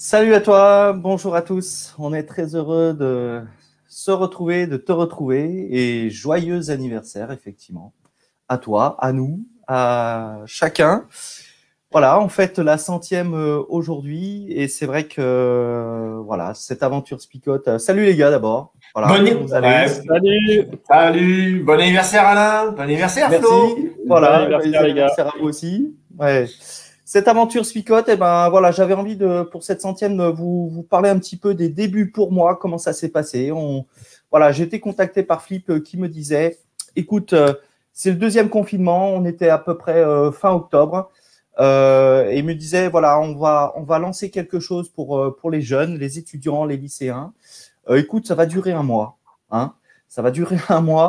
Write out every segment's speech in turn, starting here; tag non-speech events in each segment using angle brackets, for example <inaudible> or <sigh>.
Salut à toi, bonjour à tous. On est très heureux de se retrouver, de te retrouver et joyeux anniversaire, effectivement, à toi, à nous, à chacun. Voilà, on fête la centième euh, aujourd'hui et c'est vrai que euh, voilà, cette aventure spicote. Euh, salut les gars d'abord. Voilà, bon, salut. Salut. Bon anniversaire Alain. Bon anniversaire Flo. Merci. Voilà, bon anniversaire, à vous aussi. Ouais. Cette aventure spicote, eh ben voilà, j'avais envie de pour cette centième vous, vous parler un petit peu des débuts pour moi, comment ça s'est passé. On, voilà, j'ai été contacté par Flip qui me disait, écoute, c'est le deuxième confinement, on était à peu près fin octobre. Euh, et il me disait voilà, on va on va lancer quelque chose pour euh, pour les jeunes, les étudiants, les lycéens. Euh, écoute, ça va durer un mois, hein. Ça va durer <laughs> un mois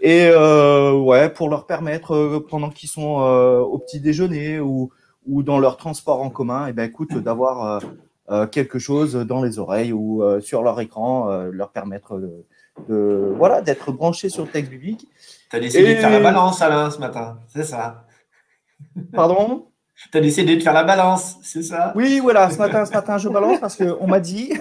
et euh, ouais, pour leur permettre euh, pendant qu'ils sont au petit déjeuner ou ou dans leur transport en commun, et eh ben écoute, d'avoir quelque chose dans les oreilles ou sur leur écran, leur permettre de, de voilà d'être branchés sur le texte biblique. T'as décidé de faire la balance Alain ce matin, c'est ça Pardon? Tu as décidé de faire la balance, c'est ça? Oui, voilà, ce matin, ce matin, je balance parce qu'on m'a dit.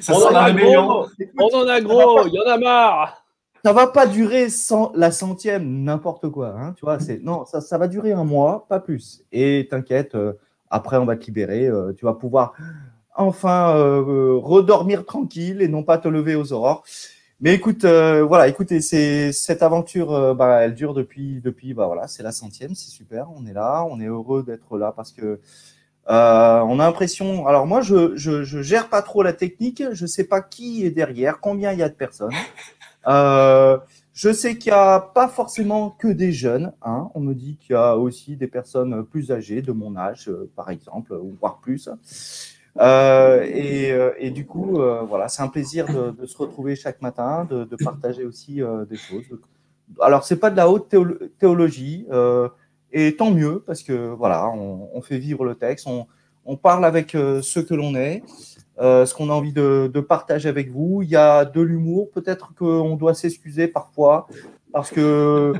ça on, en a gros, on en a gros, il y en a marre. Ça va pas durer sans la centième, n'importe quoi. Hein, tu vois, c'est non, ça, ça va durer un mois, pas plus. Et t'inquiète, euh, après on va te libérer. Euh, tu vas pouvoir enfin euh, redormir tranquille et non pas te lever aux aurores. Mais écoute, euh, voilà, écoutez, c'est cette aventure, euh, bah, elle dure depuis, depuis, bah voilà, c'est la centième, c'est super. On est là, on est heureux d'être là parce que euh, on a l'impression. Alors moi, je, je, je gère pas trop la technique. Je sais pas qui est derrière, combien il y a de personnes. Euh, je sais qu'il y a pas forcément que des jeunes. Hein. On me dit qu'il y a aussi des personnes plus âgées, de mon âge, par exemple, ou voire plus. Euh, et, euh, du coup, euh, voilà, c'est un plaisir de, se retrouver chaque matin, de, partager aussi euh, des choses. Alors, c'est pas de la haute théologie, et tant mieux parce que voilà, on, fait vivre le texte, on, on parle avec ce que l'on est, ce qu'on a envie de, de, partager avec vous. Il y a de l'humour, peut-être qu'on doit s'excuser parfois parce que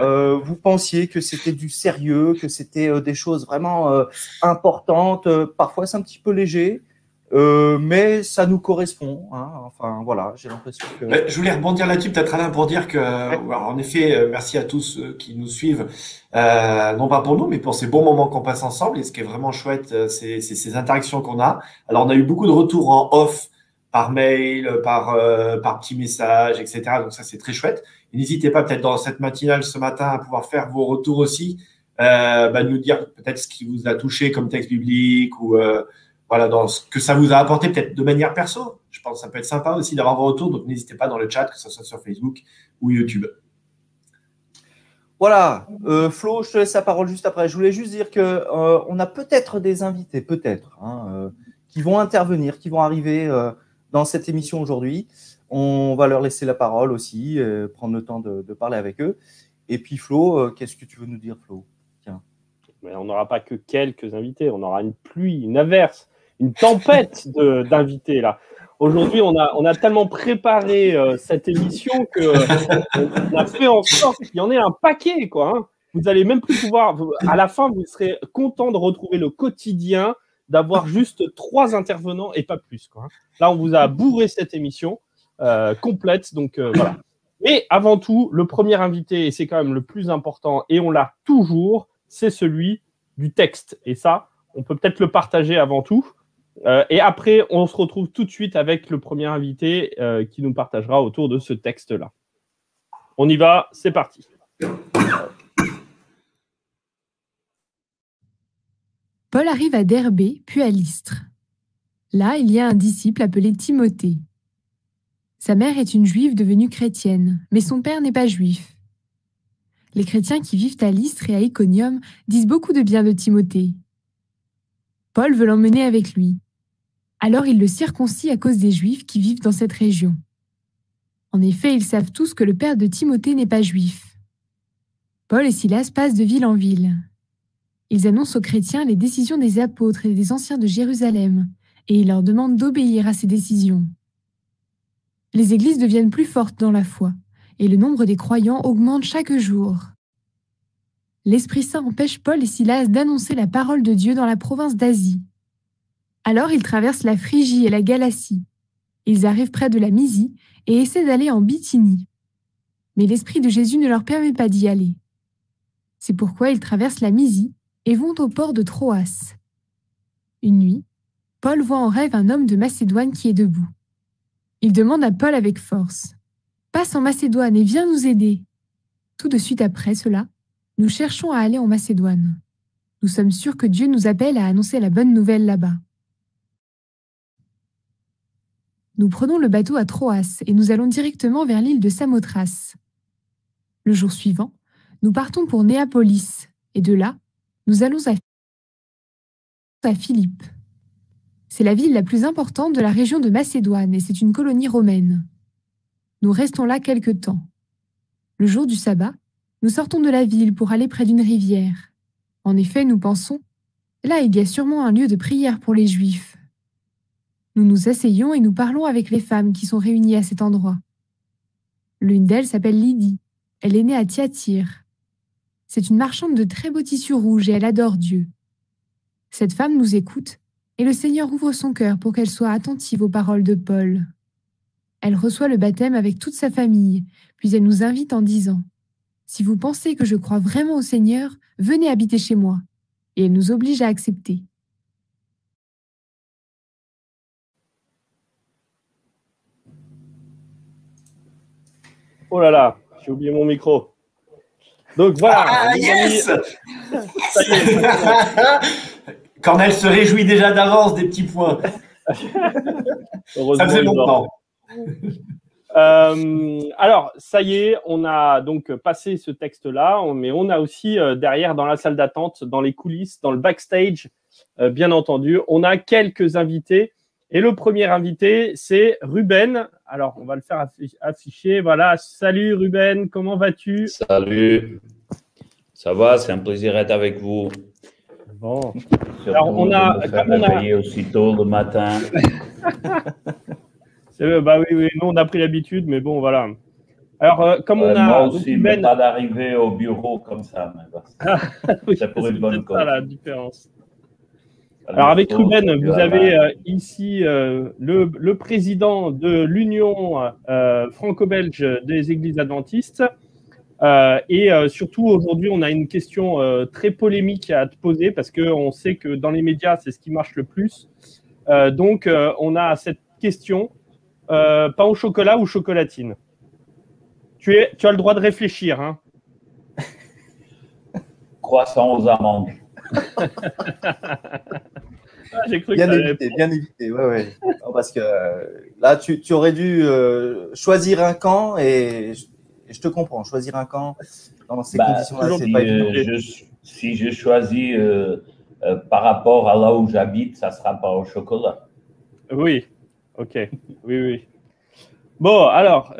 euh, vous pensiez que c'était du sérieux, que c'était euh, des choses vraiment euh, importantes. parfois, c'est un petit peu léger, mais ça nous correspond. Hein. Enfin, voilà, j'ai l'impression que. Je voulais rebondir là-dessus, peut-être Alain, pour dire que, en effet, merci à tous qui nous suivent, non pas pour nous, mais pour ces bons moments qu'on passe ensemble. Et ce qui est vraiment chouette, c'est ces interactions qu'on a. Alors, on a eu beaucoup de retours en off par mail, par, par petit message, etc. Donc ça, c'est très chouette. N'hésitez pas peut-être dans cette matinale ce matin à pouvoir faire vos retours aussi, euh, bah, nous dire peut-être ce qui vous a touché comme texte biblique ou euh, voilà dans ce que ça vous a apporté peut-être de manière perso. Je pense que ça peut être sympa aussi d'avoir vos retours, donc n'hésitez pas dans le chat, que ce soit sur Facebook ou YouTube. Voilà, euh, Flo, je te laisse la parole juste après. Je voulais juste dire que euh, on a peut-être des invités, peut-être, hein, euh, qui vont intervenir, qui vont arriver euh, dans cette émission aujourd'hui. On va leur laisser la parole aussi, euh, prendre le temps de, de, parler avec eux. Et puis Flo, euh, qu'est-ce que tu veux nous dire, Flo? Tiens. Mais on n'aura pas que quelques invités, on aura une pluie, une averse, une tempête d'invités là. Aujourd'hui, on a, on a tellement préparé euh, cette émission que euh, on a fait en sorte qu'il y en ait un paquet, quoi. Hein. Vous allez même plus pouvoir. À la fin, vous serez content de retrouver le quotidien, d'avoir juste trois intervenants et pas plus. Quoi. Hein. Là, on vous a bourré cette émission euh, complète. Donc voilà. Mais avant tout, le premier invité, et c'est quand même le plus important, et on l'a toujours, c'est celui du texte. Et ça, on peut peut-être le partager avant tout. Euh, et après, on se retrouve tout de suite avec le premier invité euh, qui nous partagera autour de ce texte-là. On y va, c'est parti. Paul arrive à Derbé, puis à Lystre. Là, il y a un disciple appelé Timothée. Sa mère est une juive devenue chrétienne, mais son père n'est pas juif. Les chrétiens qui vivent à Lystre et à Iconium disent beaucoup de bien de Timothée. Paul veut l'emmener avec lui. Alors il le circoncie à cause des juifs qui vivent dans cette région. En effet, ils savent tous que le père de Timothée n'est pas juif. Paul et Silas passent de ville en ville. Ils annoncent aux chrétiens les décisions des apôtres et des anciens de Jérusalem, et ils leur demandent d'obéir à ces décisions les églises deviennent plus fortes dans la foi, et le nombre des croyants augmente chaque jour. L'Esprit Saint empêche Paul et Silas d'annoncer la parole de Dieu dans la province d'Asie. Alors ils traversent la Phrygie et la Galatie. Ils arrivent près de la Mysie et essaient d'aller en Bithynie. Mais l'Esprit de Jésus ne leur permet pas d'y aller. C'est pourquoi ils traversent la Mysie et vont au port de Troas. Une nuit, Paul voit en rêve un homme de Macédoine qui est debout. Il demande à Paul avec force Passe en Macédoine et viens nous aider. Tout de suite après cela, nous cherchons à aller en Macédoine. Nous sommes sûrs que Dieu nous appelle à annoncer la bonne nouvelle là-bas. Nous prenons le bateau à Troas et nous allons directement vers l'île de Samothrace. Le jour suivant, nous partons pour Néapolis et de là, nous allons à, Philippe. C'est la ville la plus importante de la région de Macédoine et c'est une colonie romaine. Nous restons là quelque temps. Le jour du sabbat, nous sortons de la ville pour aller près d'une rivière. En effet, nous pensons, là il y a sûrement un lieu de prière pour les Juifs. Nous nous asseyons et nous parlons avec les femmes qui sont réunies à cet endroit. L'une d'elles s'appelle Lydie. Elle est née à Thyatire. C'est une marchande de très beaux tissus rouges et elle adore Dieu. Cette femme nous écoute et le Seigneur ouvre son cœur pour qu'elle soit attentive aux paroles de Paul. Elle reçoit le baptême avec toute sa famille, puis elle nous invite en disant Si vous pensez que je crois vraiment au Seigneur, venez habiter chez moi. Et elle nous oblige à accepter. Oh là là, j'ai oublié mon micro. Donc voilà. Ah, yes <laughs> Ça y est. Cornel se réjouit déjà d'avance des petits points. <laughs> ça faisait longtemps. Euh, alors, ça y est, on a donc passé ce texte-là, mais on a aussi euh, derrière, dans la salle d'attente, dans les coulisses, dans le backstage, euh, bien entendu, on a quelques invités. Et le premier invité, c'est Ruben. Alors, on va le faire afficher. Voilà. Salut Ruben, comment vas-tu? Salut. Ça va, c'est un plaisir d'être avec vous. Bon. Alors, on a. Comme on a... aussitôt le matin. <laughs> bah oui, oui, nous on a pris l'habitude, mais bon, voilà. Alors, euh, comme on a. Moi aussi, pas d'arriver au bureau comme ça. Mais <laughs> oui, c'est pour une bonne cause. ça la différence. Alors, avec Ruben, vous avez euh, ici euh, le, le, président de l'Union franco-belge des églises adventistes. et surtout, aujourd'hui, on a une question très polémique à te poser parce qu'on sait que dans les médias, c'est ce qui marche le plus. donc, on a cette question pain au chocolat ou chocolatine? Tu, es, tu as le droit de réfléchir. Hein <laughs> Croissant aux amandes. <laughs> Ah, cru bien évité, bien évité, ouais, ouais. parce que euh, là, tu, tu, aurais dû euh, choisir un camp et je, te comprends, choisir un camp dans ces bah, conditions-là, c'est pas évident. Euh, si je choisis par rapport à là où j'habite, ça sera pas au chocolat. Oui, ok, oui, oui. Bon, alors,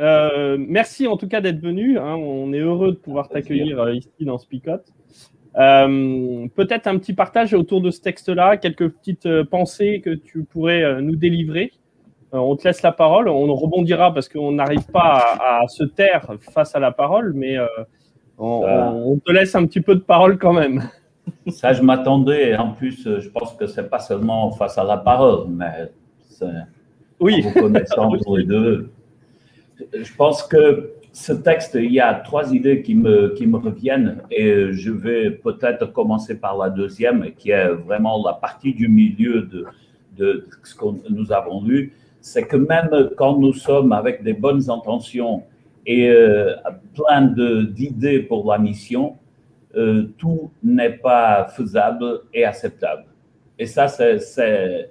merci en tout cas d'être venu. Hein. On est heureux de pouvoir t'accueillir ici dans Spicote. Euh, Peut-être un petit partage autour de ce texte-là, quelques petites euh, pensées que tu pourrais euh, nous délivrer. Euh, on te laisse la parole, on rebondira parce qu'on n'arrive pas à, se taire face à la parole, mais on, on, te laisse un petit peu de parole quand même. Ça, je m'attendais. En plus, je pense que c'est pas seulement face à la parole, mais oui. Je pense que ce texte, il y a trois idées qui me, qui me reviennent et je vais peut-être commencer par la deuxième, qui est vraiment la partie du milieu de, de ce que nous avons lu. C'est que même quand nous sommes avec des bonnes intentions et euh, plein d'idées pour la mission, euh, tout n'est pas faisable et acceptable. Et ça, c'est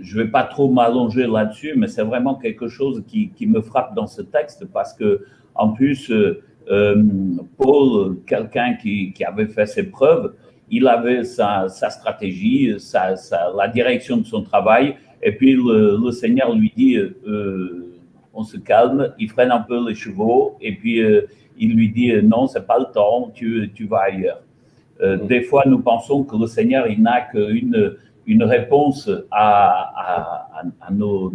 je ne vais pas trop m'allonger là-dessus, mais c'est vraiment quelque chose qui, qui, me frappe dans ce texte parce que en plus, euh, euh, Paul, quelqu'un qui, avait fait ses preuves, il avait sa, stratégie, sa, la direction de son travail, et puis le, Seigneur lui dit, euh, on se calme, il freine un peu les chevaux, et puis il lui dit, non, c'est pas le temps, tu, tu vas ailleurs. des fois, nous pensons que le Seigneur, il n'a qu'une une réponse à, à, nos,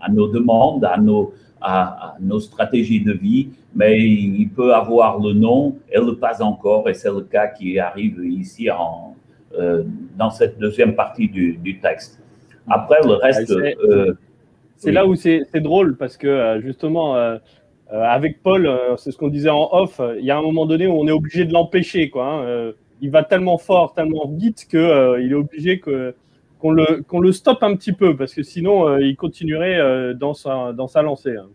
à, nos, demandes, à nos, stratégies de vie, mais il peut avoir le non et le pas encore, et c'est le cas qui arrive ici en, euh, dans cette deuxième partie du, du texte. Après, le reste. c'est euh, c'est oui. là où c'est drôle parce que euh, justement, euh, avec Paul, c'est ce qu'on disait en off, il y a un moment donné où on est obligé de l'empêcher. quoi. hein. Il va tellement fort, tellement vite que euh, il est obligé que qu'on le qu'on le stoppe un petit peu parce que sinon euh, il continuerait euh, dans sa dans sa lancée. hein.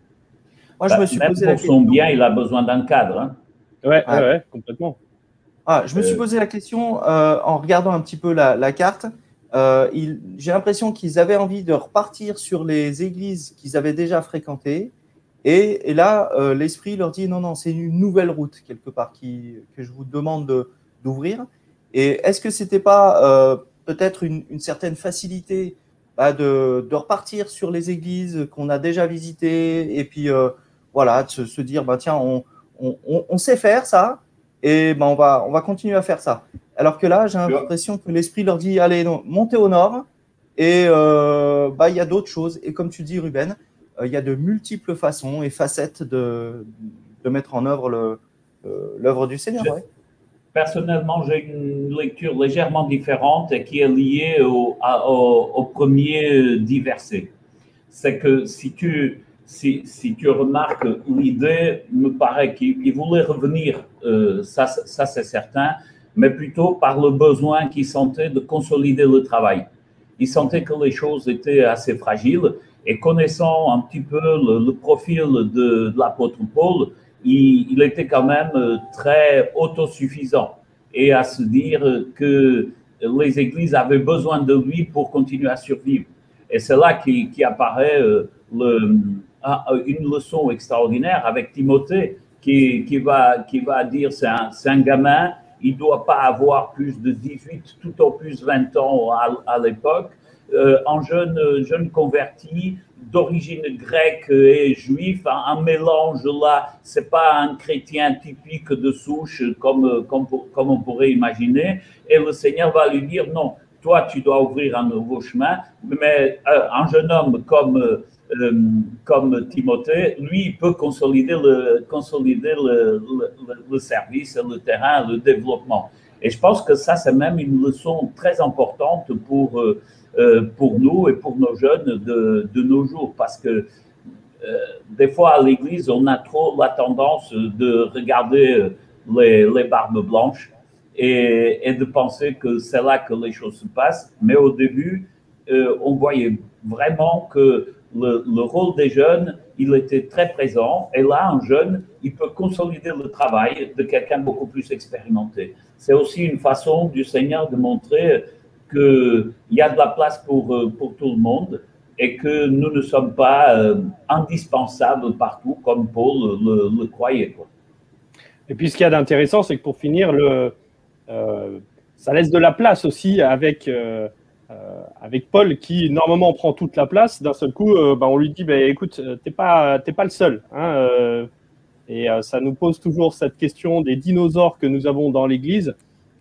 Moi, bah, je me suis même posé pour la son question. bien, il a besoin d'un cadre. hein. Ouais, Ah. ouais, ouais, complètement. Ah, je me suis Euh, posé la question euh, en regardant un petit peu la, la carte. Euh, il- J'ai l'impression qu'ils avaient envie de repartir sur les églises qu'ils avaient déjà fréquentées. Et, et là, euh, l'esprit leur dit non, non, c'est une nouvelle route quelque part qui, que je vous demande de- d'ouvrir. Et est-ce que c'était pas euh, peut-être une, une certaine facilité bah, de, de repartir sur les églises qu'on a déjà visitées et puis euh, voilà, de se, se dire bah, tiens, on, on, on- on sait faire ça et ben on va, on va continuer à faire ça. Alors que là, j'ai l'impression que l'esprit leur dit allez, non, montez au nord et euh, bah, il y a d'autres choses. Et comme tu dis, Ruben, il y a de multiples façons et facettes de, de mettre en œuvre l'œuvre du Seigneur. Ouais. Personnellement, j'ai une lecture légèrement différente qui est liée au, premier dit verset. C'est que si tu, si, tu remarques, l'idée me paraît qu'il il voulait revenir, euh, ça, ça c'est certain, mais plutôt par le besoin qu'il sentait de consolider le travail. Il sentait que les choses étaient assez fragiles et connaissant un petit peu le, le profil de, de l'apôtre Paul, il, était quand même euh, très autosuffisant et à se dire que les églises avaient besoin de lui pour continuer à survivre. Et c'est là qui, apparaît euh, une leçon extraordinaire avec Timothée qui, va, dire c'est un, gamin, il ne doit pas avoir plus de 18, tout au plus 20 ans à l'époque, euh, un jeune, jeune converti d'origine grecque et juif, un, un mélange là, c'est pas un chrétien typique de souche comme, comme, comme on pourrait imaginer, et le Seigneur va lui dire non, toi tu dois ouvrir un nouveau chemin, mais euh, un jeune homme comme, euh, euh, comme Timothée, lui, il peut consolider le, consolider le, le, service, le terrain, le développement. Et je pense que ça, c'est même une leçon très importante pour, euh, euh, pour nous et pour nos jeunes de, nos jours, parce que euh, des fois à l'église, on a trop la tendance de regarder euh, les, barbes blanches et, de penser que c'est là que les choses se passent. Mais au début, euh, on voyait vraiment que le, le rôle des jeunes, il était très présent. Et là, un jeune, il peut consolider le travail de quelqu'un beaucoup plus expérimenté. C'est aussi une façon du Seigneur de montrer qu'il y a de la place pour, euh, pour tout le monde et que nous ne sommes pas euh, indispensables partout, comme Paul le, croyait. Et puis ce qu'il y a d'intéressant, c'est que pour finir, le, euh, ça laisse de la place aussi avec, avec Paul qui normalement prend toute la place. D'un seul coup, bah, on lui dit bah, écoute, t'es pas, pas le seul. hein, et ça nous pose toujours cette question des dinosaures que nous avons dans l'Église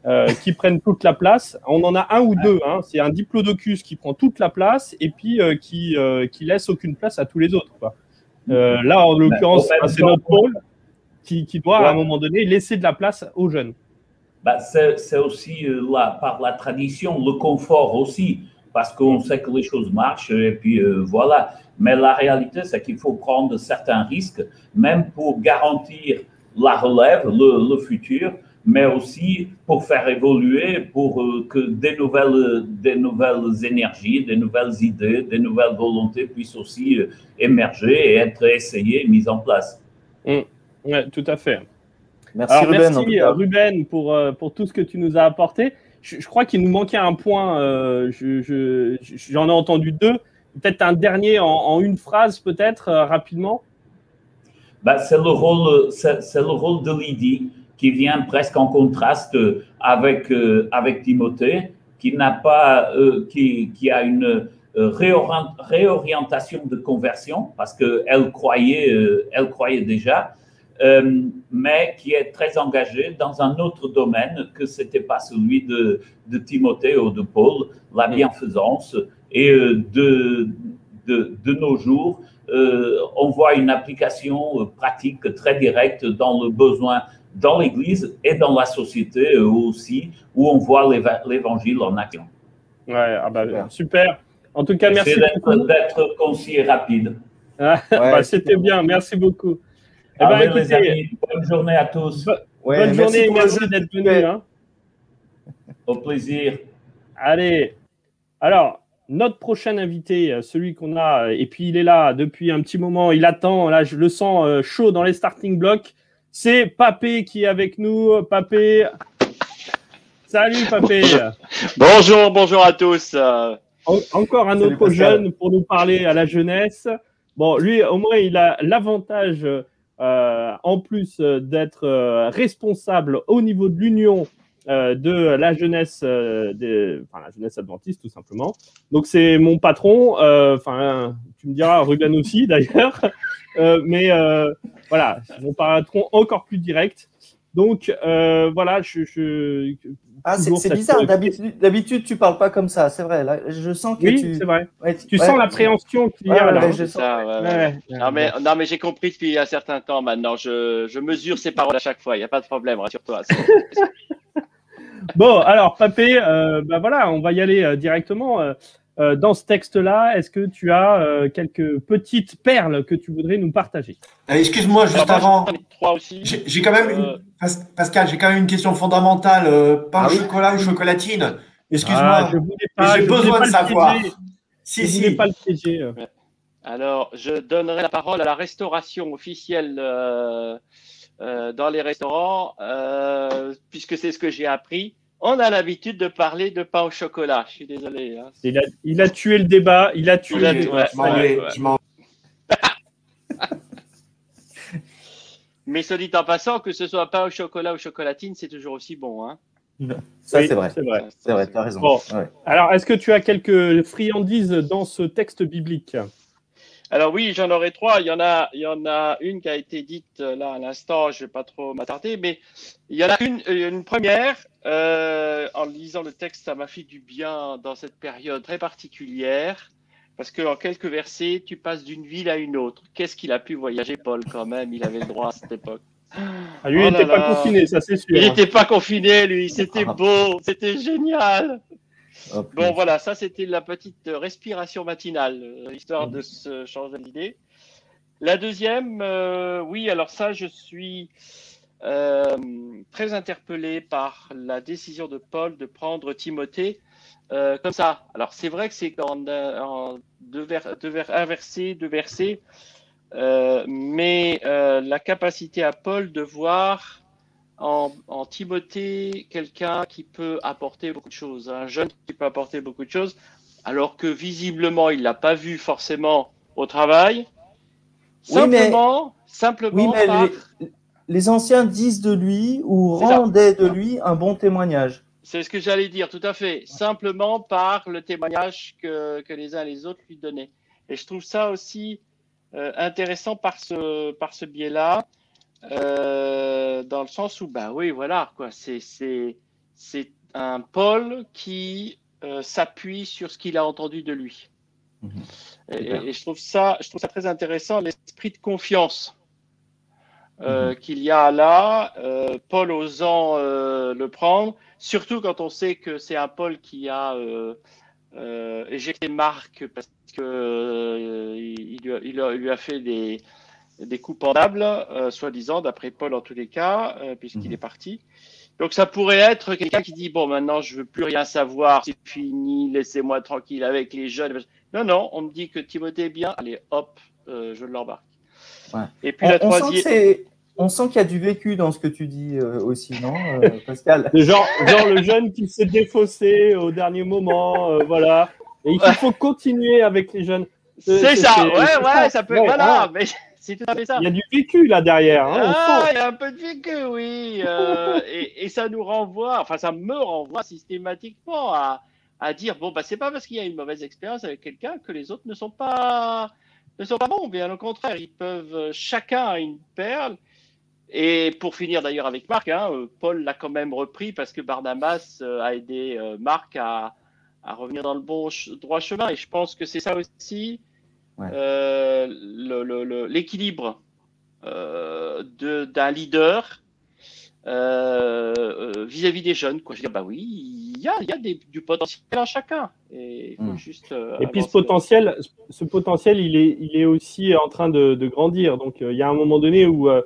euh, qui prennent toute la place. On en a un ou deux. Hein, c'est un diplodocus qui prend toute la place et puis euh, qui, euh, qui laisse aucune place à tous les autres. quoi. Euh, là, en l'occurrence, bah, c'est temps- notre Paul qui, qui doit, à un moment donné, laisser de la place aux jeunes. Ben, c'est c'est aussi là, par la tradition, le confort aussi, parce qu'on sait que les choses marchent et puis voilà. Mais la réalité, c'est qu'il faut prendre certains risques, même pour garantir la relève, le, le futur, mais aussi pour faire évoluer, pour euh, que des nouvelles, des nouvelles énergies, des nouvelles idées, des nouvelles volontés puissent aussi euh, émerger et être essayées, mises en place. Oui, tout à fait. Merci Alors, Ruben. en merci Ruben pour, euh, pour tout ce que tu nous as apporté. Je, je crois qu'il nous manquait un point. euh, je- je- J'en ai entendu deux. Peut-être un dernier en, en une phrase, peut-être, euh, rapidement. Ben, c'est le rôle, c'est c'est le rôle de Lydie qui vient presque en contraste avec euh, avec Timothée, qui n'a pas, euh, qui qui a une euh, réorient- réorientation de conversion parce que elle croyait, euh, elle croyait déjà, euh, mais qui est très engagée dans un autre domaine que c'était pas celui de de Timothée ou de Paul, la bienfaisance. Et euh, de de, de nos jours euh, on voit une application euh, pratique très directe dans le besoin dans l'Église et dans la société euh, aussi, où on voit l'éva- l'Évangile en action. Ouais, ah bah, Super. super. En tout cas, merci d'être concis et rapide. Ah, <laughs> bah, c'était bien, merci beaucoup. Eh ben, écoutez, les amis, bonne journée à tous. bonne journée, merci, d'être venu. Hein. Au plaisir. Allez, alors, notre prochain invité, euh, celui qu'on a, et puis il est là depuis un petit moment, il attend, là je le sens euh, chaud dans les starting blocks, c'est Papé qui est avec nous. Papé, salut Papé. Bonjour, bonjour à tous. encore un autre jeune pour nous parler à la jeunesse. Bon, lui, au moins, il a l'avantage, euh, en plus d'être responsable au niveau de l'Union euh, de la jeunesse, euh, enfin la jeunesse adventiste tout simplement. Donc c'est mon patron, euh, enfin tu me diras Ruben aussi <laughs> d'ailleurs, mais voilà, mon patron encore plus direct. Donc voilà, je, ah, c'est bizarre. D'habitude, tu parles pas comme ça. C'est vrai. Là, je sens que oui, tu. c'est vrai. tu sens l'appréhension qu'il y a là. non, mais, non, mais j'ai compris depuis un certain temps maintenant. Je, je mesure ses paroles à chaque fois. Il n'y a pas de problème, rassure-toi. Bon, alors, Papé, euh, bah voilà, on va y aller euh, directement. Euh, dans ce texte-là, est-ce que tu as quelques petites perles que tu voudrais nous partager? Excuse-moi, juste avant. J'ai quand même une, Pascal, j'ai quand même une question fondamentale. pain au ah chocolat ou chocolatine? Excuse-moi. Ah, j'ai besoin de savoir. Si, je si. pas le piéger. Alors, je donnerai la parole à la restauration officielle euh, dans les restaurants, euh, puisque c'est ce que j'ai appris. On a l'habitude de parler de pain au chocolat. Je suis désolé. Hein. Il, a, il, a, tué le débat. Il a tué le débat. Mais se dit en passant, que ce soit pain au chocolat ou chocolatine, c'est toujours aussi bon. Hein. Ça, c'est vrai. C'est vrai, vrai tu as raison. Alors, est-ce que tu as quelques friandises dans ce texte biblique? Alors oui, j'en aurai trois. Il y en a, il y en a une qui a été dite euh, là à l'instant. Je vais pas trop m'attarder, mais il y en a une, euh, une première. Euh, en lisant le texte, ça m'a fait du bien dans cette période très particulière, parce que en quelques versets, tu passes d'une ville à une autre. Qu'est-ce qu'il a pu voyager, Paul quand même? Il avait le droit à cette époque. Ah, lui, il n'était oh pas confiné, ça c'est sûr. Il n'était pas confiné, lui. C'était beau, c'était génial. Bon, voilà, ça c'était la petite respiration matinale, euh, histoire de se changer d'idée. La deuxième, euh, oui, alors ça, je suis euh, très interpellé par la décision de Paul de prendre Timothée comme ça. Alors, c'est vrai que c'est en, en, deux, vers, deux vers, un verset, deux versets, mais la capacité à Paul de voir en, Timothée quelqu'un qui peut apporter beaucoup de choses, un jeune qui peut apporter beaucoup de choses, alors que visiblement il l'a pas vu forcément au travail. Simplement, simplement. les, anciens disent de lui ou rendaient de lui un bon témoignage. C'est ce que j'allais dire, tout à fait. Simplement par le témoignage que, que, les uns et les autres lui donnaient. Et je trouve ça aussi euh, intéressant par ce, par ce biais-là. Euh, dans le sens où, bah oui, voilà, quoi, c'est, un Paul qui euh, s'appuie sur ce qu'il a entendu de lui. Mhm. Et, je trouve ça, je trouve ça très intéressant, l'esprit de confiance euh, mhm. qu'il y a là, Paul osant le prendre, surtout quand on sait que c'est un Paul qui a éjecté Marc parce que il, il, lui a fait des des coups pendables, euh, soi-disant, d'après Paul en tous les cas, euh, puisqu'il mhm. est parti. Donc ça pourrait être quelqu'un qui dit bon maintenant je veux plus rien savoir, c'est fini, laissez-moi tranquille avec les jeunes. Non non, on me dit que Timothée est bien, allez hop, euh, je l'embarque. Et puis on, la troisième. On sent qu'il y a du vécu dans ce que tu dis aussi, non, <laughs> Pascal? Genre, genre le jeune qui s'est défaussé au dernier moment, voilà. Et il faut continuer avec les jeunes. C'est ça, ouais, ouais, ça peut. voilà, mais c'est tout à fait ça. Il y a du vécu là derrière. Hein, ah, il y a un peu de vécu, oui. Euh, et, ça nous renvoie, enfin, ça me renvoie systématiquement à, à dire bon, bah, c'est pas parce qu'il y a une mauvaise expérience avec quelqu'un que les autres ne sont pas, ne sont pas bons. Bien au contraire, ils peuvent, chacun a une perle. Et pour finir d'ailleurs avec Marc, hein, euh, Paul l'a quand même repris parce que Barnabas euh, a aidé Marc à, à revenir dans le bon droit chemin. Et je pense que c'est ça aussi euh, l'équilibre euh, d'un leader euh, euh, vis-à-vis des jeunes. Quoi. Je dis, bah oui, il y a, il y a des, du potentiel à chacun. Et, il faut Mm. juste, euh, Et puis ce potentiel, ce potentiel, il est, il est aussi en train de, de grandir. Donc euh, il y a un moment donné où, euh,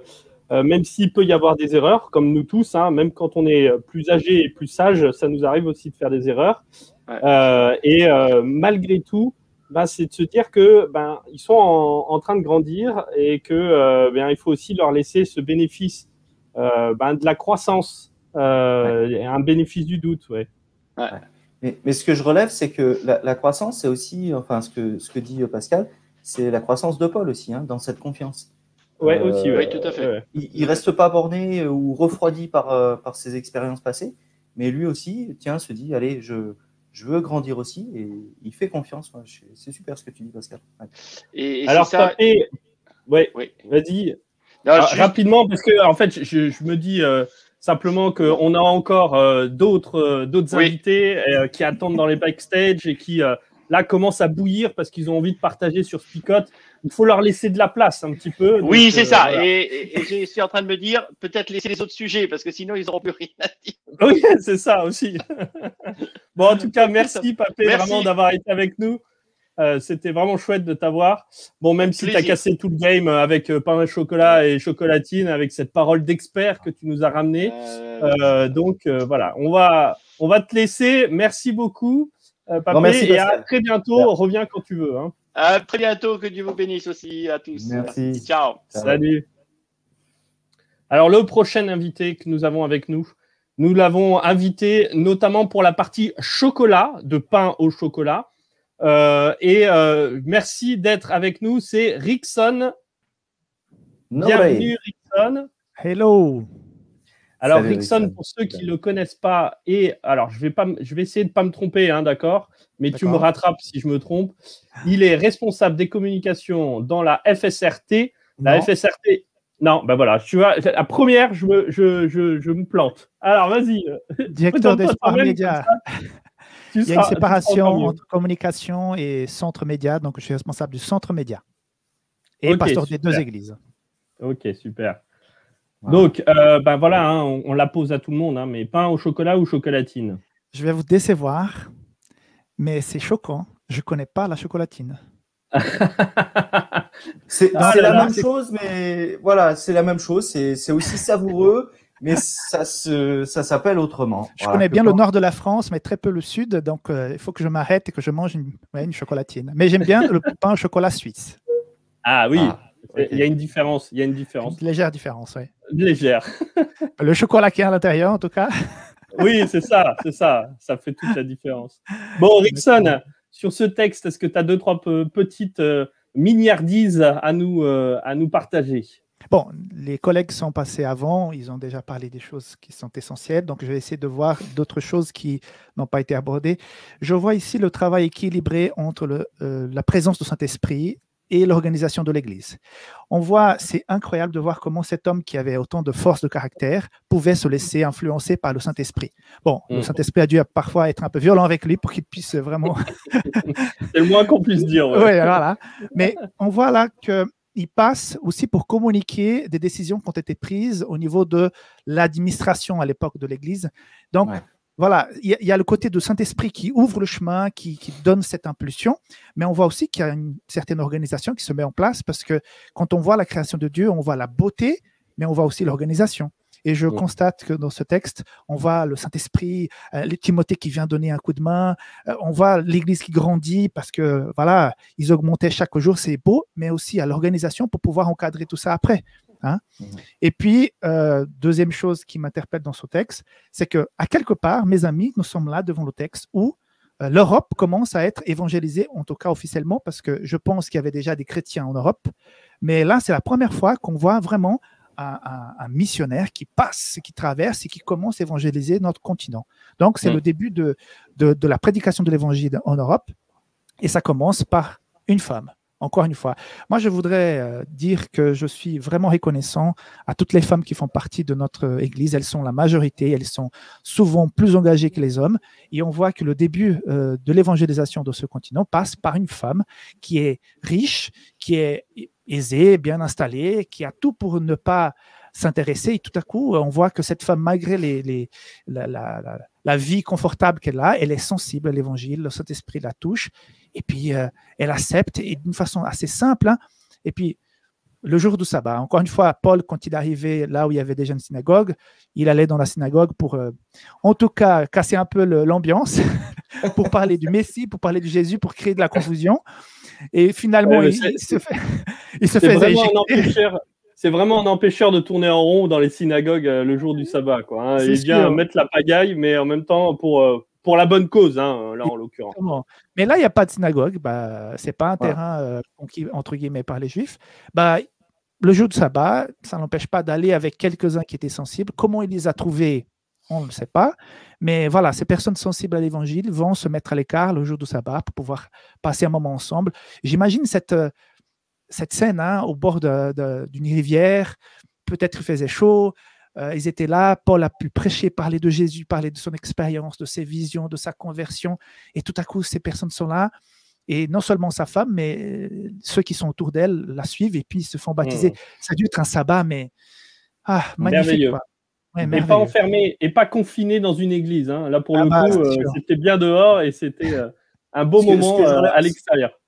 même s'il peut y avoir des erreurs, comme nous tous, hein, même quand on est plus âgé et plus sage, ça nous arrive aussi de faire des erreurs. Ouais. Euh, et euh, malgré tout, bah, c'est de se dire que ben ils sont en, en train de grandir et que euh, ben, il faut aussi leur laisser ce bénéfice euh, ben, de la croissance, euh, et un bénéfice du doute, ouais. Mais, mais ce que je relève, c'est que la, la croissance, c'est aussi, enfin, ce que, ce que dit euh, Pascal, c'est la croissance de Paul aussi, hein, dans cette confiance. Ouais, Euh, aussi, ouais. oui, tout à fait. Il, il reste pas borné ou refroidi par, par ses expériences passées, mais lui aussi, tiens, se dit, allez, je, je veux grandir aussi, et il fait confiance. Ouais, C'est super ce que tu dis, Pascal. Ouais. Et, et Alors, c'est ça. Papé, ouais, Oui. vas-y, Non, Ah, juste- rapidement, parce que en fait, je, je me dis euh, simplement qu'on a encore euh, d'autres euh, d'autres Oui. invités euh, qui attendent dans les backstage et qui euh, là commencent à bouillir parce qu'ils ont envie de partager sur Spicote. Il faut leur laisser de la place un petit peu. Oui, c'est euh, ça. voilà. Et, et- et je suis en train de me dire, peut-être laisser les autres sujets, parce que sinon, ils n'auront plus rien à dire. <laughs> Oui, c'est ça aussi. <laughs> bon, en tout cas, merci Papé Merci. vraiment d'avoir été avec nous. Euh, C'était vraiment chouette de t'avoir. Bon, même si tu as cassé tout le game avec euh, pain et chocolat et chocolatine, avec cette parole d'expert que tu nous as ramené. Euh, donc voilà, on va, on va te laisser. Merci beaucoup, Papé, Bon, merci, et à très bientôt. Reviens quand tu veux. hein. à très bientôt. Que Dieu vous bénisse aussi à tous. Merci. Ciao. Salut. Alors le prochain invité que nous avons avec nous, nous l'avons invité notamment pour la partie chocolat, de pain au chocolat. Euh, et euh, merci d'être avec nous. C'est Rickson. No Bienvenue Rickson. Hello. Alors Salut, Rickson, Rickson. pour ceux qui ne le connaissent pas, et alors je vais pas, je vais essayer de pas me tromper, hein, d'accord, mais tu me rattrapes si je me trompe. Il est responsable des communications dans la FSRT. La Non. FSRT. Non, ben voilà, tu vois, la première, je me, je, je, je me plante. Alors vas-y. Directeur des <laughs> Présente-toi sports toi-même, médias. Il y a une séparation entre communication et centre média, donc je suis responsable du centre média et Ok, pasteur des deux églises. Ok, super. Voilà. Donc, euh, ben voilà, hein, on, on la pose à tout le monde, hein, mais pain au chocolat ou chocolatine? Je vais vous décevoir, mais c'est choquant. Je connais pas la chocolatine. <laughs> C'est Ah la là, même chose, mais voilà, c'est la même chose. C'est aussi savoureux, <laughs> mais ça se, ça s'appelle autrement. Je Voilà, connais bien le nord de la France, mais très peu le sud, donc euh, il faut que je m'arrête et que je mange une, ouais, une chocolatine. Mais j'aime bien le <laughs> pain au chocolat suisse. Ah oui, Ah, ok. il y a une différence, il y a une différence Une légère différence, oui. légère. <laughs> Le chocolat qui est à l'intérieur, en tout cas. Oui, c'est ça, c'est ça. Ça fait toute la différence. Bon, Rickson, sur ce texte, est-ce que tu as deux, trois pe- petites euh, miniardises à nous, euh, à nous partager? Bon, les collègues sont passés avant, ils ont déjà parlé des choses qui sont essentielles, donc je vais essayer de voir d'autres choses qui n'ont pas été abordées. Je vois ici le travail équilibré entre le, euh, la présence du Saint-Esprit et l'organisation de l'Église. On voit, c'est incroyable de voir comment cet homme qui avait autant de force de caractère pouvait se laisser influencer par le Saint-Esprit. Bon, le Mm. Saint-Esprit a dû parfois être un peu violent avec lui pour qu'il puisse vraiment <laughs> C'est le moins qu'on puisse dire. ouais. oui, voilà. Mais on voit là qu'il passe aussi pour communiquer des décisions qui ont été prises au niveau de l'administration à l'époque de l'Église. Donc, Ouais. Voilà, il y, a- il y a le côté de Saint-Esprit qui ouvre le chemin, qui, qui donne cette impulsion, mais on voit aussi qu'il y a une certaine organisation qui se met en place parce que quand on voit la création de Dieu, on voit la beauté, mais on voit aussi l'organisation. Et je constate que dans ce texte, on voit le Saint-Esprit, euh, les Timothée qui vient donner un coup de main, euh, on voit l'Église qui grandit parce que voilà, ils augmentaient chaque jour, c'est beau, mais aussi à l'organisation pour pouvoir encadrer tout ça après. Hein. Mhm. Et puis, euh, deuxième chose qui m'interpelle dans ce texte, c'est que à quelque part, mes amis, nous sommes là devant le texte où euh, l'Europe commence à être évangélisée, en tout cas officiellement, parce que je pense qu'il y avait déjà des chrétiens en Europe, mais là, c'est la première fois qu'on voit vraiment un, un- un missionnaire qui passe, qui traverse et qui commence à évangéliser notre continent. Donc, c'est Mhm. le début de, de, de la prédication de l'évangile en Europe. Et ça commence par une femme. Encore une fois, moi je voudrais euh, dire que je suis vraiment reconnaissant à toutes les femmes qui font partie de notre Église. Elles sont la majorité, elles sont souvent plus engagées que les hommes. Et on voit que le début euh, de l'évangélisation de ce continent passe par une femme qui est riche, qui est aisée, bien installée, qui a tout pour ne pas s'intéresser. Et tout à coup, on voit que cette femme, malgré les, la, la vie confortable qu'elle a, elle est sensible à l'évangile, le Saint-Esprit la touche, et puis euh, elle accepte, et d'une façon assez simple. hein. Et puis, le jour du sabbat, encore une fois, Paul, quand il arrivait là où il y avait déjà une synagogue, il allait dans la synagogue pour, euh, en tout cas, casser un peu l'ambiance, <laughs> pour parler du Messie, pour parler de Jésus, pour créer de la confusion. Et finalement, Ouais, il, se, fait, <laughs> il se faisait un c'est vraiment un empêcheur de tourner en rond dans les synagogues euh, le jour du sabbat. Quoi, hein. Il vient mettre la pagaille, mais en même temps pour, euh, pour la bonne cause, hein, là en l'occurrence. Mais là, il n'y a pas de synagogue. Bah, c'est pas un terrain euh, conquis, entre guillemets, par les Juifs. Bah, le jour de sabbat, ça n'empêche pas d'aller avec quelques-uns qui étaient sensibles. Comment il les a trouvés, on ne le sait pas. Mais voilà, ces personnes sensibles à l'évangile vont se mettre à l'écart le jour du sabbat pour pouvoir passer un moment ensemble. J'imagine cette, cette scène hein, au bord d'une rivière. Peut-être il faisait chaud. euh, ils étaient là. Paul a pu prêcher, parler de Jésus, parler de son expérience, de ses visions, de sa conversion. Et tout à coup, ces personnes sont là. Et non seulement sa femme, mais euh, ceux qui sont autour d'elle la suivent et puis ils se font baptiser. Mmh. Ça a dû être un sabbat, mais ah, magnifique. Merveilleux. quoi. Ouais, Et pas enfermé et pas confiné dans une église. hein. Là, pour Ah le bah, coup, euh, c'était bien dehors et c'était un beau moment à l'extérieur.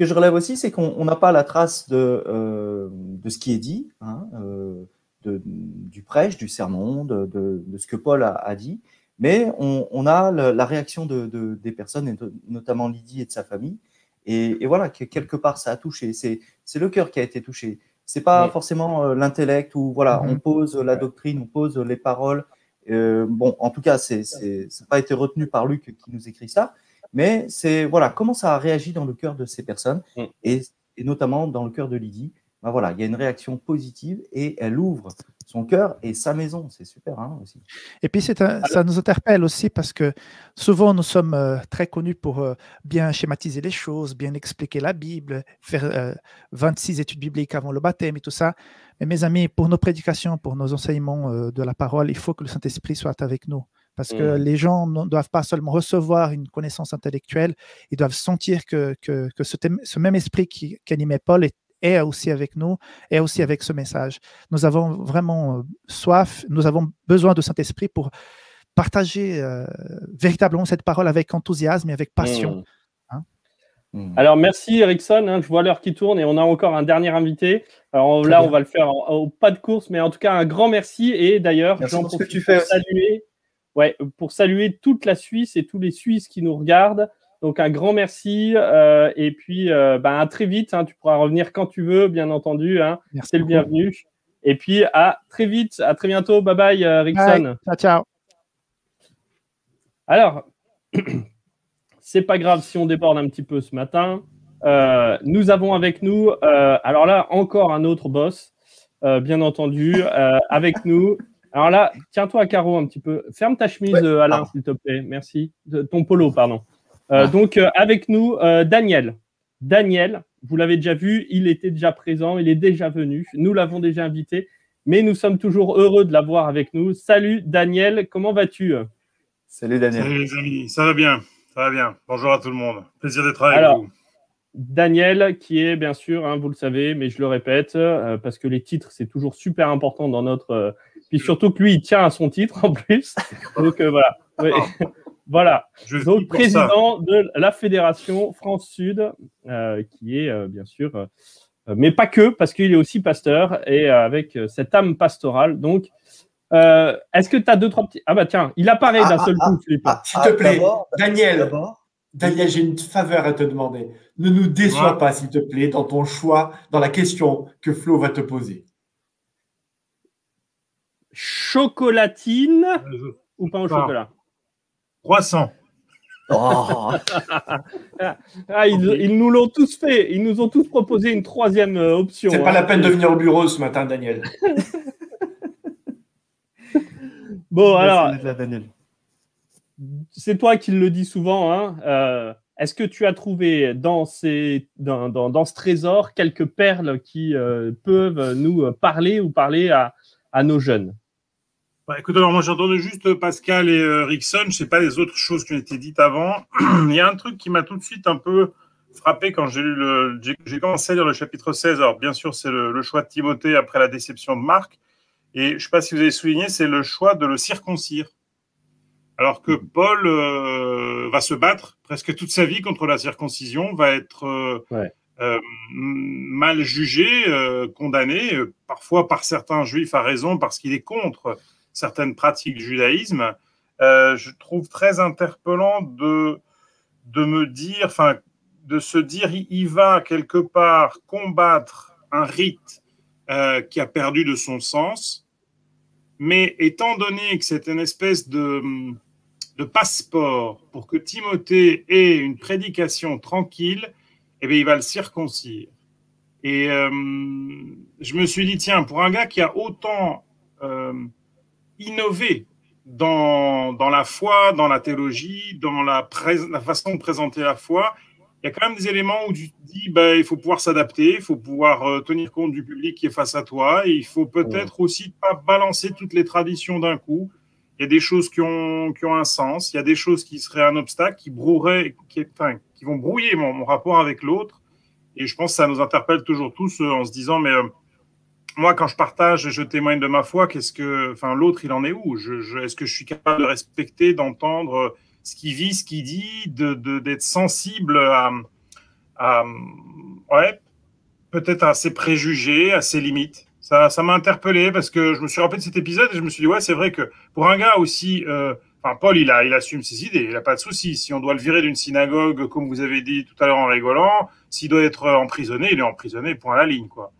Que je relève aussi, c'est qu'on on n'a pas la trace de, euh, de ce qui est dit, hein, euh, de, du prêche, du sermon, de, ce que Paul a, a dit, mais on, on a le- la réaction de, de- des personnes, et notamment Lydie et de sa famille, et, et voilà, que quelque part ça a touché. C'est le cœur qui a été touché. C'est pas forcément euh, l'intellect où voilà, Mhm. on pose la doctrine, on pose les paroles. Bon, en tout cas, c'est c'est ça n'a pas été retenu par Luc qui nous écrit ça, mais c'est voilà comment ça a réagi dans le cœur de ces personnes Mm. et, et notamment dans le cœur de Lydie? Ben voilà, il y a une réaction positive et elle ouvre son cœur et sa maison. C'est super hein, aussi. Et puis, c'est un- ça nous interpelle aussi parce que souvent, nous sommes euh, très connus pour euh, bien schématiser les choses, bien expliquer la Bible, faire euh, 26 études bibliques avant le baptême et tout ça. Mais mes amis, pour nos prédications, pour nos enseignements euh, de la parole, il faut que le Saint-Esprit soit avec nous. Parce que Mhm. les gens ne doivent pas seulement recevoir une connaissance intellectuelle, ils doivent sentir que, que, que ce, thème- ce même esprit qui, qui animait Paul est, est aussi avec nous, est aussi avec ce message. Nous avons vraiment euh, soif, nous avons besoin de Saint-Esprit pour partager euh, véritablement cette parole avec enthousiasme et avec passion. Mmh. Mm. Alors merci Ericsson, hein, je vois l'heure qui tourne et on a encore un dernier invité. Alors Très là, bien. on va le faire au pas de course, mais en tout cas un grand merci et d'ailleurs, Merci j'en pour ce que profite tu fais pour saluer, ouais, pour saluer toute la Suisse et tous les Suisses qui nous regardent. Donc un grand merci euh, et puis euh, bah, à très vite. hein, tu pourras revenir quand tu veux, bien entendu. Hein, Merci C'est le bienvenu. Et puis à très vite, à très bientôt. Bye bye, euh, Ericsson. Ciao, ciao. Alors, <clears throat> c'est pas grave si on déborde un petit peu ce matin. Nous avons avec nous, alors là, encore un autre boss, bien entendu, avec nous. Alors là, tiens-toi à carreau un petit peu. Ferme ta chemise, Ouais. euh, Alain, s'il te plaît. Merci. De- ton polo, pardon. Euh, Ah. Donc, euh, avec nous, euh, Daniel. Daniel, vous l'avez déjà vu, il était déjà présent, il est déjà venu. Nous l'avons déjà invité, mais nous sommes toujours heureux de l'avoir avec nous. Salut, Daniel, comment vas-tu? Salut Daniel. Salut les amis, ça va bien, ça va bien. Bonjour à tout le monde. Plaisir d'être avec Alors, vous. Daniel, qui est bien sûr, hein, vous le savez, mais je le répète, euh, parce que les titres, c'est toujours super important dans notre. Puis surtout que lui, il tient à son titre en plus. Donc euh, voilà. Ouais. <laughs> voilà. Je suis Donc, ça. président de la Fédération France-Sud, euh, qui est euh, bien sûr, mais pas que, parce qu'il est aussi pasteur et euh, avec euh, cette âme pastorale. Donc, euh, est-ce que tu as deux, trois petits. Ah bah tiens, il apparaît d'un Ah, seul ah, coup, Philippe. Ah, S'il ah, te plaît, Daniel, D'abord, Daniel, j'ai une faveur à te demander. Ne nous déçois Ouais. pas, s'il te plaît, dans ton choix, dans la question que Flo va te poser. Chocolatine Euh, ou pain au Ah. chocolat Croissant. Oh, <laughs> Ah, ils, nous l'ont tous fait. Ils nous ont tous proposé une troisième euh, option. C'est pas hein. la peine de venir au bureau ce matin, Daniel. <laughs> Bon, alors, c'est toi qui le dis souvent. hein. Euh, Est-ce que tu as trouvé dans, ces, dans, dans, dans ce trésor quelques perles qui euh, peuvent nous parler ou parler à, à nos jeunes? Bah, écoute, alors moi j'entendais juste Pascal et euh, Rickson, je sais pas les autres choses qui ont été dites avant. <clears throat> Il y a un truc qui m'a tout de suite un peu frappé quand j'ai lu le, j'ai commencé à lire le chapitre 16. Alors bien sûr, c'est le, le choix de Timothée après la déception de Marc. Et je ne sais pas si vous avez souligné, c'est le choix de le circoncire. Alors que Paul euh, va se battre presque toute sa vie contre la circoncision, va être euh, euh, mal jugé, condamné, parfois par certains juifs à raison parce qu'il est contre certaines pratiques du judaïsme. je trouve très interpellant de, de me dire, enfin, de se dire, il va quelque part combattre un rite qui a perdu de son sens, mais étant donné que c'est une espèce de de passeport pour que Timothée ait une prédication tranquille, eh bien, il va le circoncire. Et euh, je me suis dit, tiens, pour un gars qui a autant euh, innové dans, dans, la foi, dans la théologie, dans la, la, façon de présenter la foi, il y a quand même des éléments où tu te dis, ben, il faut pouvoir s'adapter, il faut pouvoir euh, tenir compte du public qui est face à toi, et il faut peut-être aussi pas balancer toutes les traditions d'un coup. Il y a des choses qui ont, qui ont un sens, il y a des choses qui seraient un obstacle, qui, brouilleraient, qui, enfin, qui vont brouiller mon, mon rapport avec l'autre. Et je pense que ça nous interpelle toujours tous euh, en se disant, mais euh, moi, quand je partage, je témoigne de ma foi, qu'est-ce que, enfin, l'autre, il en est où? Est-ce que je suis capable de respecter, d'entendre ce qu'il vit, ce qu'il dit, de, d'être sensible à, ouais, peut-être à ses préjugés, à ses limites? Ça, m'a interpellé parce que je me suis rappelé de cet épisode et je me suis dit, ouais, c'est vrai que pour un gars aussi, euh, Paul, il, a, il assume ses idées, il n'a pas de souci. Si on doit le virer d'une synagogue, comme vous avez dit tout à l'heure en rigolant, s'il doit être emprisonné, il est emprisonné, point à la ligne, quoi.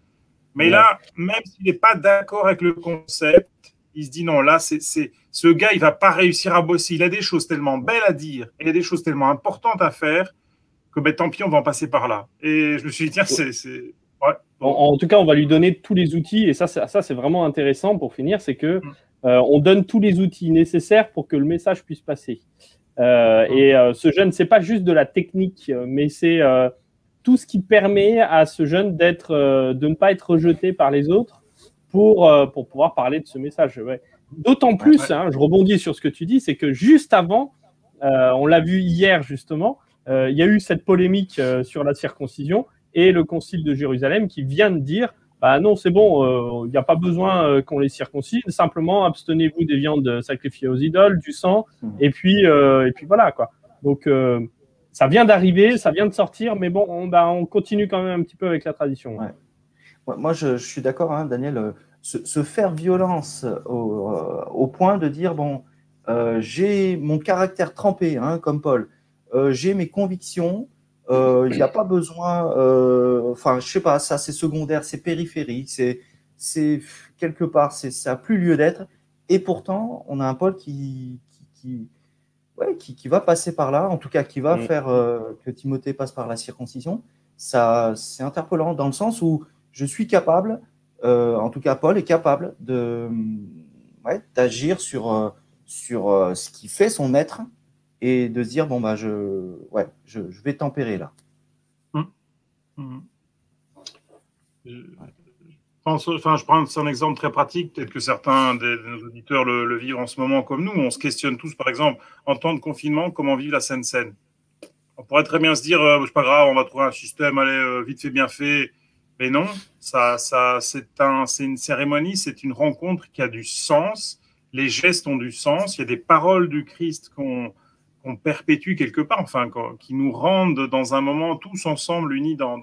Mais là, même s'il n'est pas d'accord avec le concept, il se dit non, là, c'est, ce gars, il va pas réussir à bosser. Il a des choses tellement belles à dire, il a des choses tellement importantes à faire que ben, tant pis, on va en passer par là. Et je me suis dit, tiens, c'est, en, tout cas, on va lui donner tous les outils, et ça, ça c'est vraiment intéressant pour finir, c'est que mm. euh, on donne tous les outils nécessaires pour que le message puisse passer. Euh, mm. et euh, ce jeune, c'est pas juste de la technique, mais c'est tout ce qui permet à ce jeune d'être, de ne pas être rejeté par les autres pour, pour pouvoir parler de ce message. D'autant plus, hein, je rebondis sur ce que tu dis, c'est que juste avant, on l'a vu hier justement, il y a eu cette polémique sur la circoncision et le Concile de Jérusalem qui vient de dire bah non, c'est bon, il euh, n'y a pas besoin euh, qu'on les circoncise, simplement abstenez-vous des viandes sacrifiées aux idoles, du sang, mmh. et puis euh, et puis voilà quoi. Donc ça vient d'arriver, ça vient de sortir, mais bon, on, bah, on continue quand même un petit peu avec la tradition. Moi, je, suis d'accord, hein, Daniel. Se, faire violence au, point de dire bon, j'ai mon caractère trempé, hein, comme Paul, j'ai mes convictions, euh, il n'y a pas besoin, euh, enfin, je sais pas, ça c'est secondaire, c'est périphérique, c'est, quelque part, ça n'a plus lieu d'être. Et pourtant, on a un Paul qui, ouais, qui, qui, va passer par là, en tout cas qui va mm. faire euh, que Timothée passe par la circoncision. Ça, c'est interpellant dans le sens où je suis capable, en tout cas Paul est capable de, ouais, d'agir sur, sur ce qui fait son maître et de se dire bon bah je ouais je, vais tempérer là. Je, enfin, je prends un exemple très pratique, peut-être que certains des, auditeurs le, vivent en ce moment comme nous. On se questionne tous, par exemple, en temps de confinement, comment vivre la scène. On pourrait très bien se dire, euh, c'est pas grave, on va trouver un système, allez, euh, vite fait, bien fait. Mais non, ça, ça, c'est un, c'est une cérémonie, c'est une rencontre qui a du sens. Les gestes ont du sens. Il y a des paroles du Christ qu'on perpétue quelque part, enfin, qui nous rendent dans un moment tous ensemble unis dans,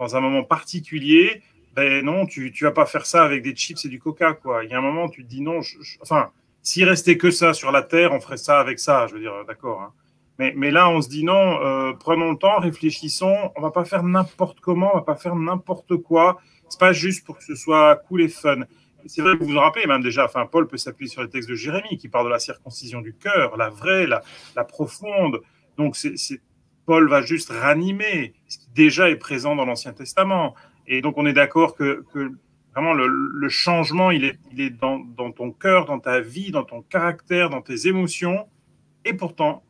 un moment particulier. Ben non, tu ne vas pas faire ça avec des chips et du coca, quoi. Il y a un moment, tu te dis non, enfin, s'il restait que ça sur la terre, on ferait ça avec ça, je veux dire, d'accord. Hein. Mais, là, on se dit non, euh, prenons le temps, réfléchissons, on va pas faire n'importe comment, on va pas faire n'importe quoi. C'est pas juste pour que ce soit cool et fun c'est vrai que vous vous rappelez même déjà, enfin, Paul peut s'appuyer sur les textes de Jérémie qui parle de la circoncision du cœur, la vraie, la, la profonde. Donc, c'est, Paul va juste ranimer ce qui déjà est présent dans l'Ancien Testament. Et donc, on est d'accord que, que vraiment le, le, changement, il est, il est dans, dans, ton cœur, dans ta vie, dans ton caractère, dans tes émotions. Et pourtant,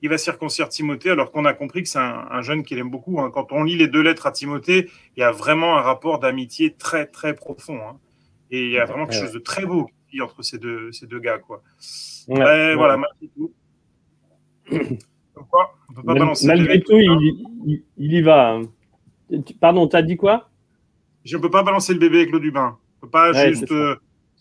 il va circoncire Timothée alors qu'on a compris que c'est un, un, jeune qu'il aime beaucoup. Hein. Quand on lit les deux lettres à Timothée, il y a vraiment un rapport d'amitié très, très profond. Hein. Et il y a vraiment quelque chose de très beau entre ces deux, ces deux gars. Quoi. Ouais, voilà, merci tout. Pourquoi <clears throat> on peut pas balancer Malgré tout, il, il, y va. Hein. Pardon, tu as dit quoi? Je ne peux pas balancer le bébé avec l'eau du bain. On ne peut pas juste euh,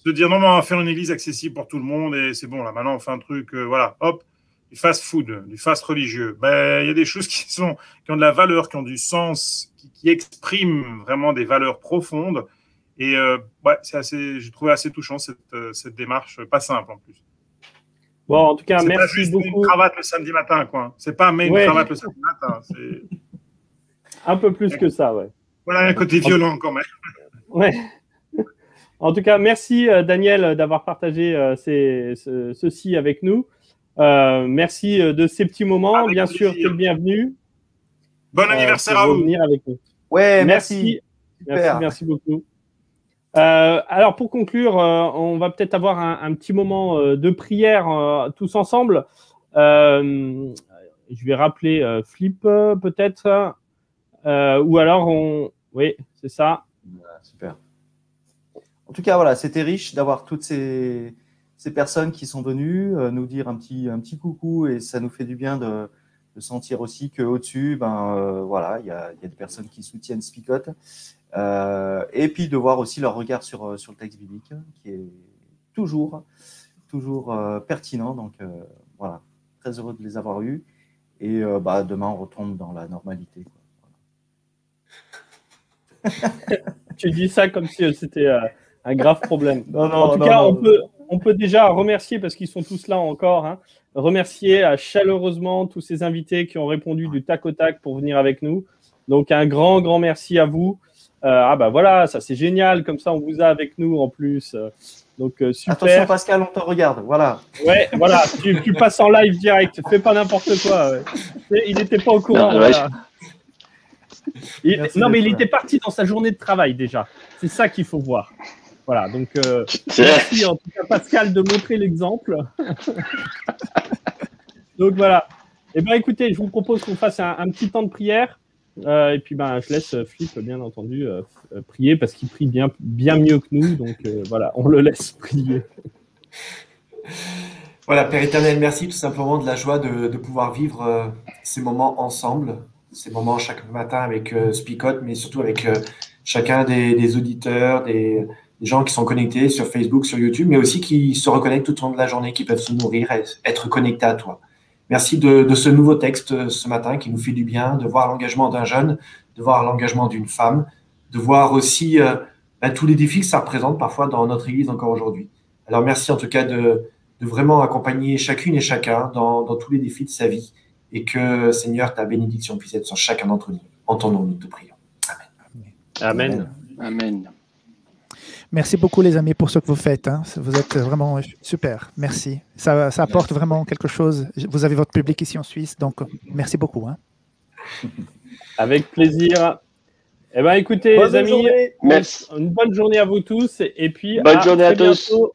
de dire non, non, on va faire une église accessible pour tout le monde et c'est bon, là, maintenant on fait un truc, euh, voilà, hop, du fast food, du fast religieux. Ben, il y a des choses qui, sont, qui ont de la valeur, qui ont du sens, qui, qui expriment vraiment des valeurs profondes. Et euh, ouais, c'est assez, j'ai trouvé assez touchant cette, cette démarche, pas simple en plus. Bon, en tout cas, C'est pas merci juste beaucoup. une cravate le samedi matin, quoi. C'est pas mais une Ouais. cravate le samedi matin. c'est- Un peu plus que ça, ouais. Voilà un côté violent quand même. Ouais. <laughs> En tout cas, merci euh, Daniel d'avoir partagé euh, ces- ce- ceci avec nous. Euh, merci euh, de ces petits moments. Avec Bien sûr, tu es le bienvenu. Bon euh, anniversaire à vous. revenir avec nous. Ouais, Merci. merci. Merci, beaucoup. Euh, alors pour conclure, euh, on va peut-être avoir un, un petit moment euh, de prière euh, tous ensemble. Euh, je vais rappeler euh, Flip euh, peut-être, Euh, ou alors on, oui, c'est ça. Super. En tout cas, voilà, c'était riche d'avoir toutes ces, personnes qui sont venues euh, nous dire un petit, un petit coucou et ça nous fait du bien de, sentir aussi qu'au-dessus, ben, euh, voilà, il y y a des personnes qui soutiennent Spicote. Et puis de voir aussi leur regard sur, sur le texte biblique qui est toujours, toujours pertinent. Donc voilà, très heureux de les avoir eus. Et bah, demain, on retombe dans la normalité. <laughs> Tu dis ça comme si c'était euh, un grave problème. Non, non, en tout non, cas, non. on peut, on peut déjà remercier, parce qu'ils sont tous là encore, hein, remercier euh, chaleureusement tous ces invités qui ont répondu du tac au tac pour venir avec nous. Donc, un grand, grand merci à vous. Euh, ah bah voilà, ça c'est génial, comme ça on vous a avec nous en plus. Donc, euh, super. Attention, Pascal, on te regarde. Voilà. Ouais, voilà, tu, tu passes en live direct, fais pas n'importe quoi. ouais. Il n'était pas au courant. Non, ouais. Il- Merci non, mais il était parti dans sa journée de travail déjà. C'est ça qu'il faut voir. Voilà, donc euh, merci en tout cas Pascal de montrer l'exemple. <laughs> donc voilà. Eh bien écoutez, je vous propose qu'on fasse un, un petit temps de prière. Euh, et puis ben, je laisse Flip, bien entendu, euh, euh, prier parce qu'il prie bien, bien mieux que nous. Donc euh, voilà, on le laisse <laughs> prier. Voilà, Père éternel, merci tout simplement de la joie de, de pouvoir vivre euh, ces moments ensemble, ces moments chaque matin avec euh, Spicote, mais surtout avec euh, chacun des, auditeurs, des, gens qui sont connectés sur Facebook, sur YouTube, mais aussi qui se reconnectent tout au long de la journée, qui peuvent se nourrir, et être connectés à toi. Merci de, ce nouveau texte euh, ce matin qui nous fait du bien, de voir l'engagement d'un jeune, de voir l'engagement d'une femme, de voir aussi bah, tous les défis que ça représente parfois dans notre Église encore aujourd'hui. Alors merci en tout cas de, vraiment accompagner chacune et chacun dans tous les défis de sa vie et que Seigneur, ta bénédiction puisse être sur chacun d'entre nous. Entendons-nous, te prions. Amen. Amen. Merci beaucoup, les amis, pour ce que vous faites. hein. Vous êtes vraiment super. Merci. Ça, ça apporte vraiment quelque chose. Vous avez votre public ici en Suisse, donc merci beaucoup. hein. <laughs> Avec plaisir. Eh ben écoutez, Bonne les amis, journée. Merci. une bonne journée à vous tous et puis Bonne journée à tous. bientôt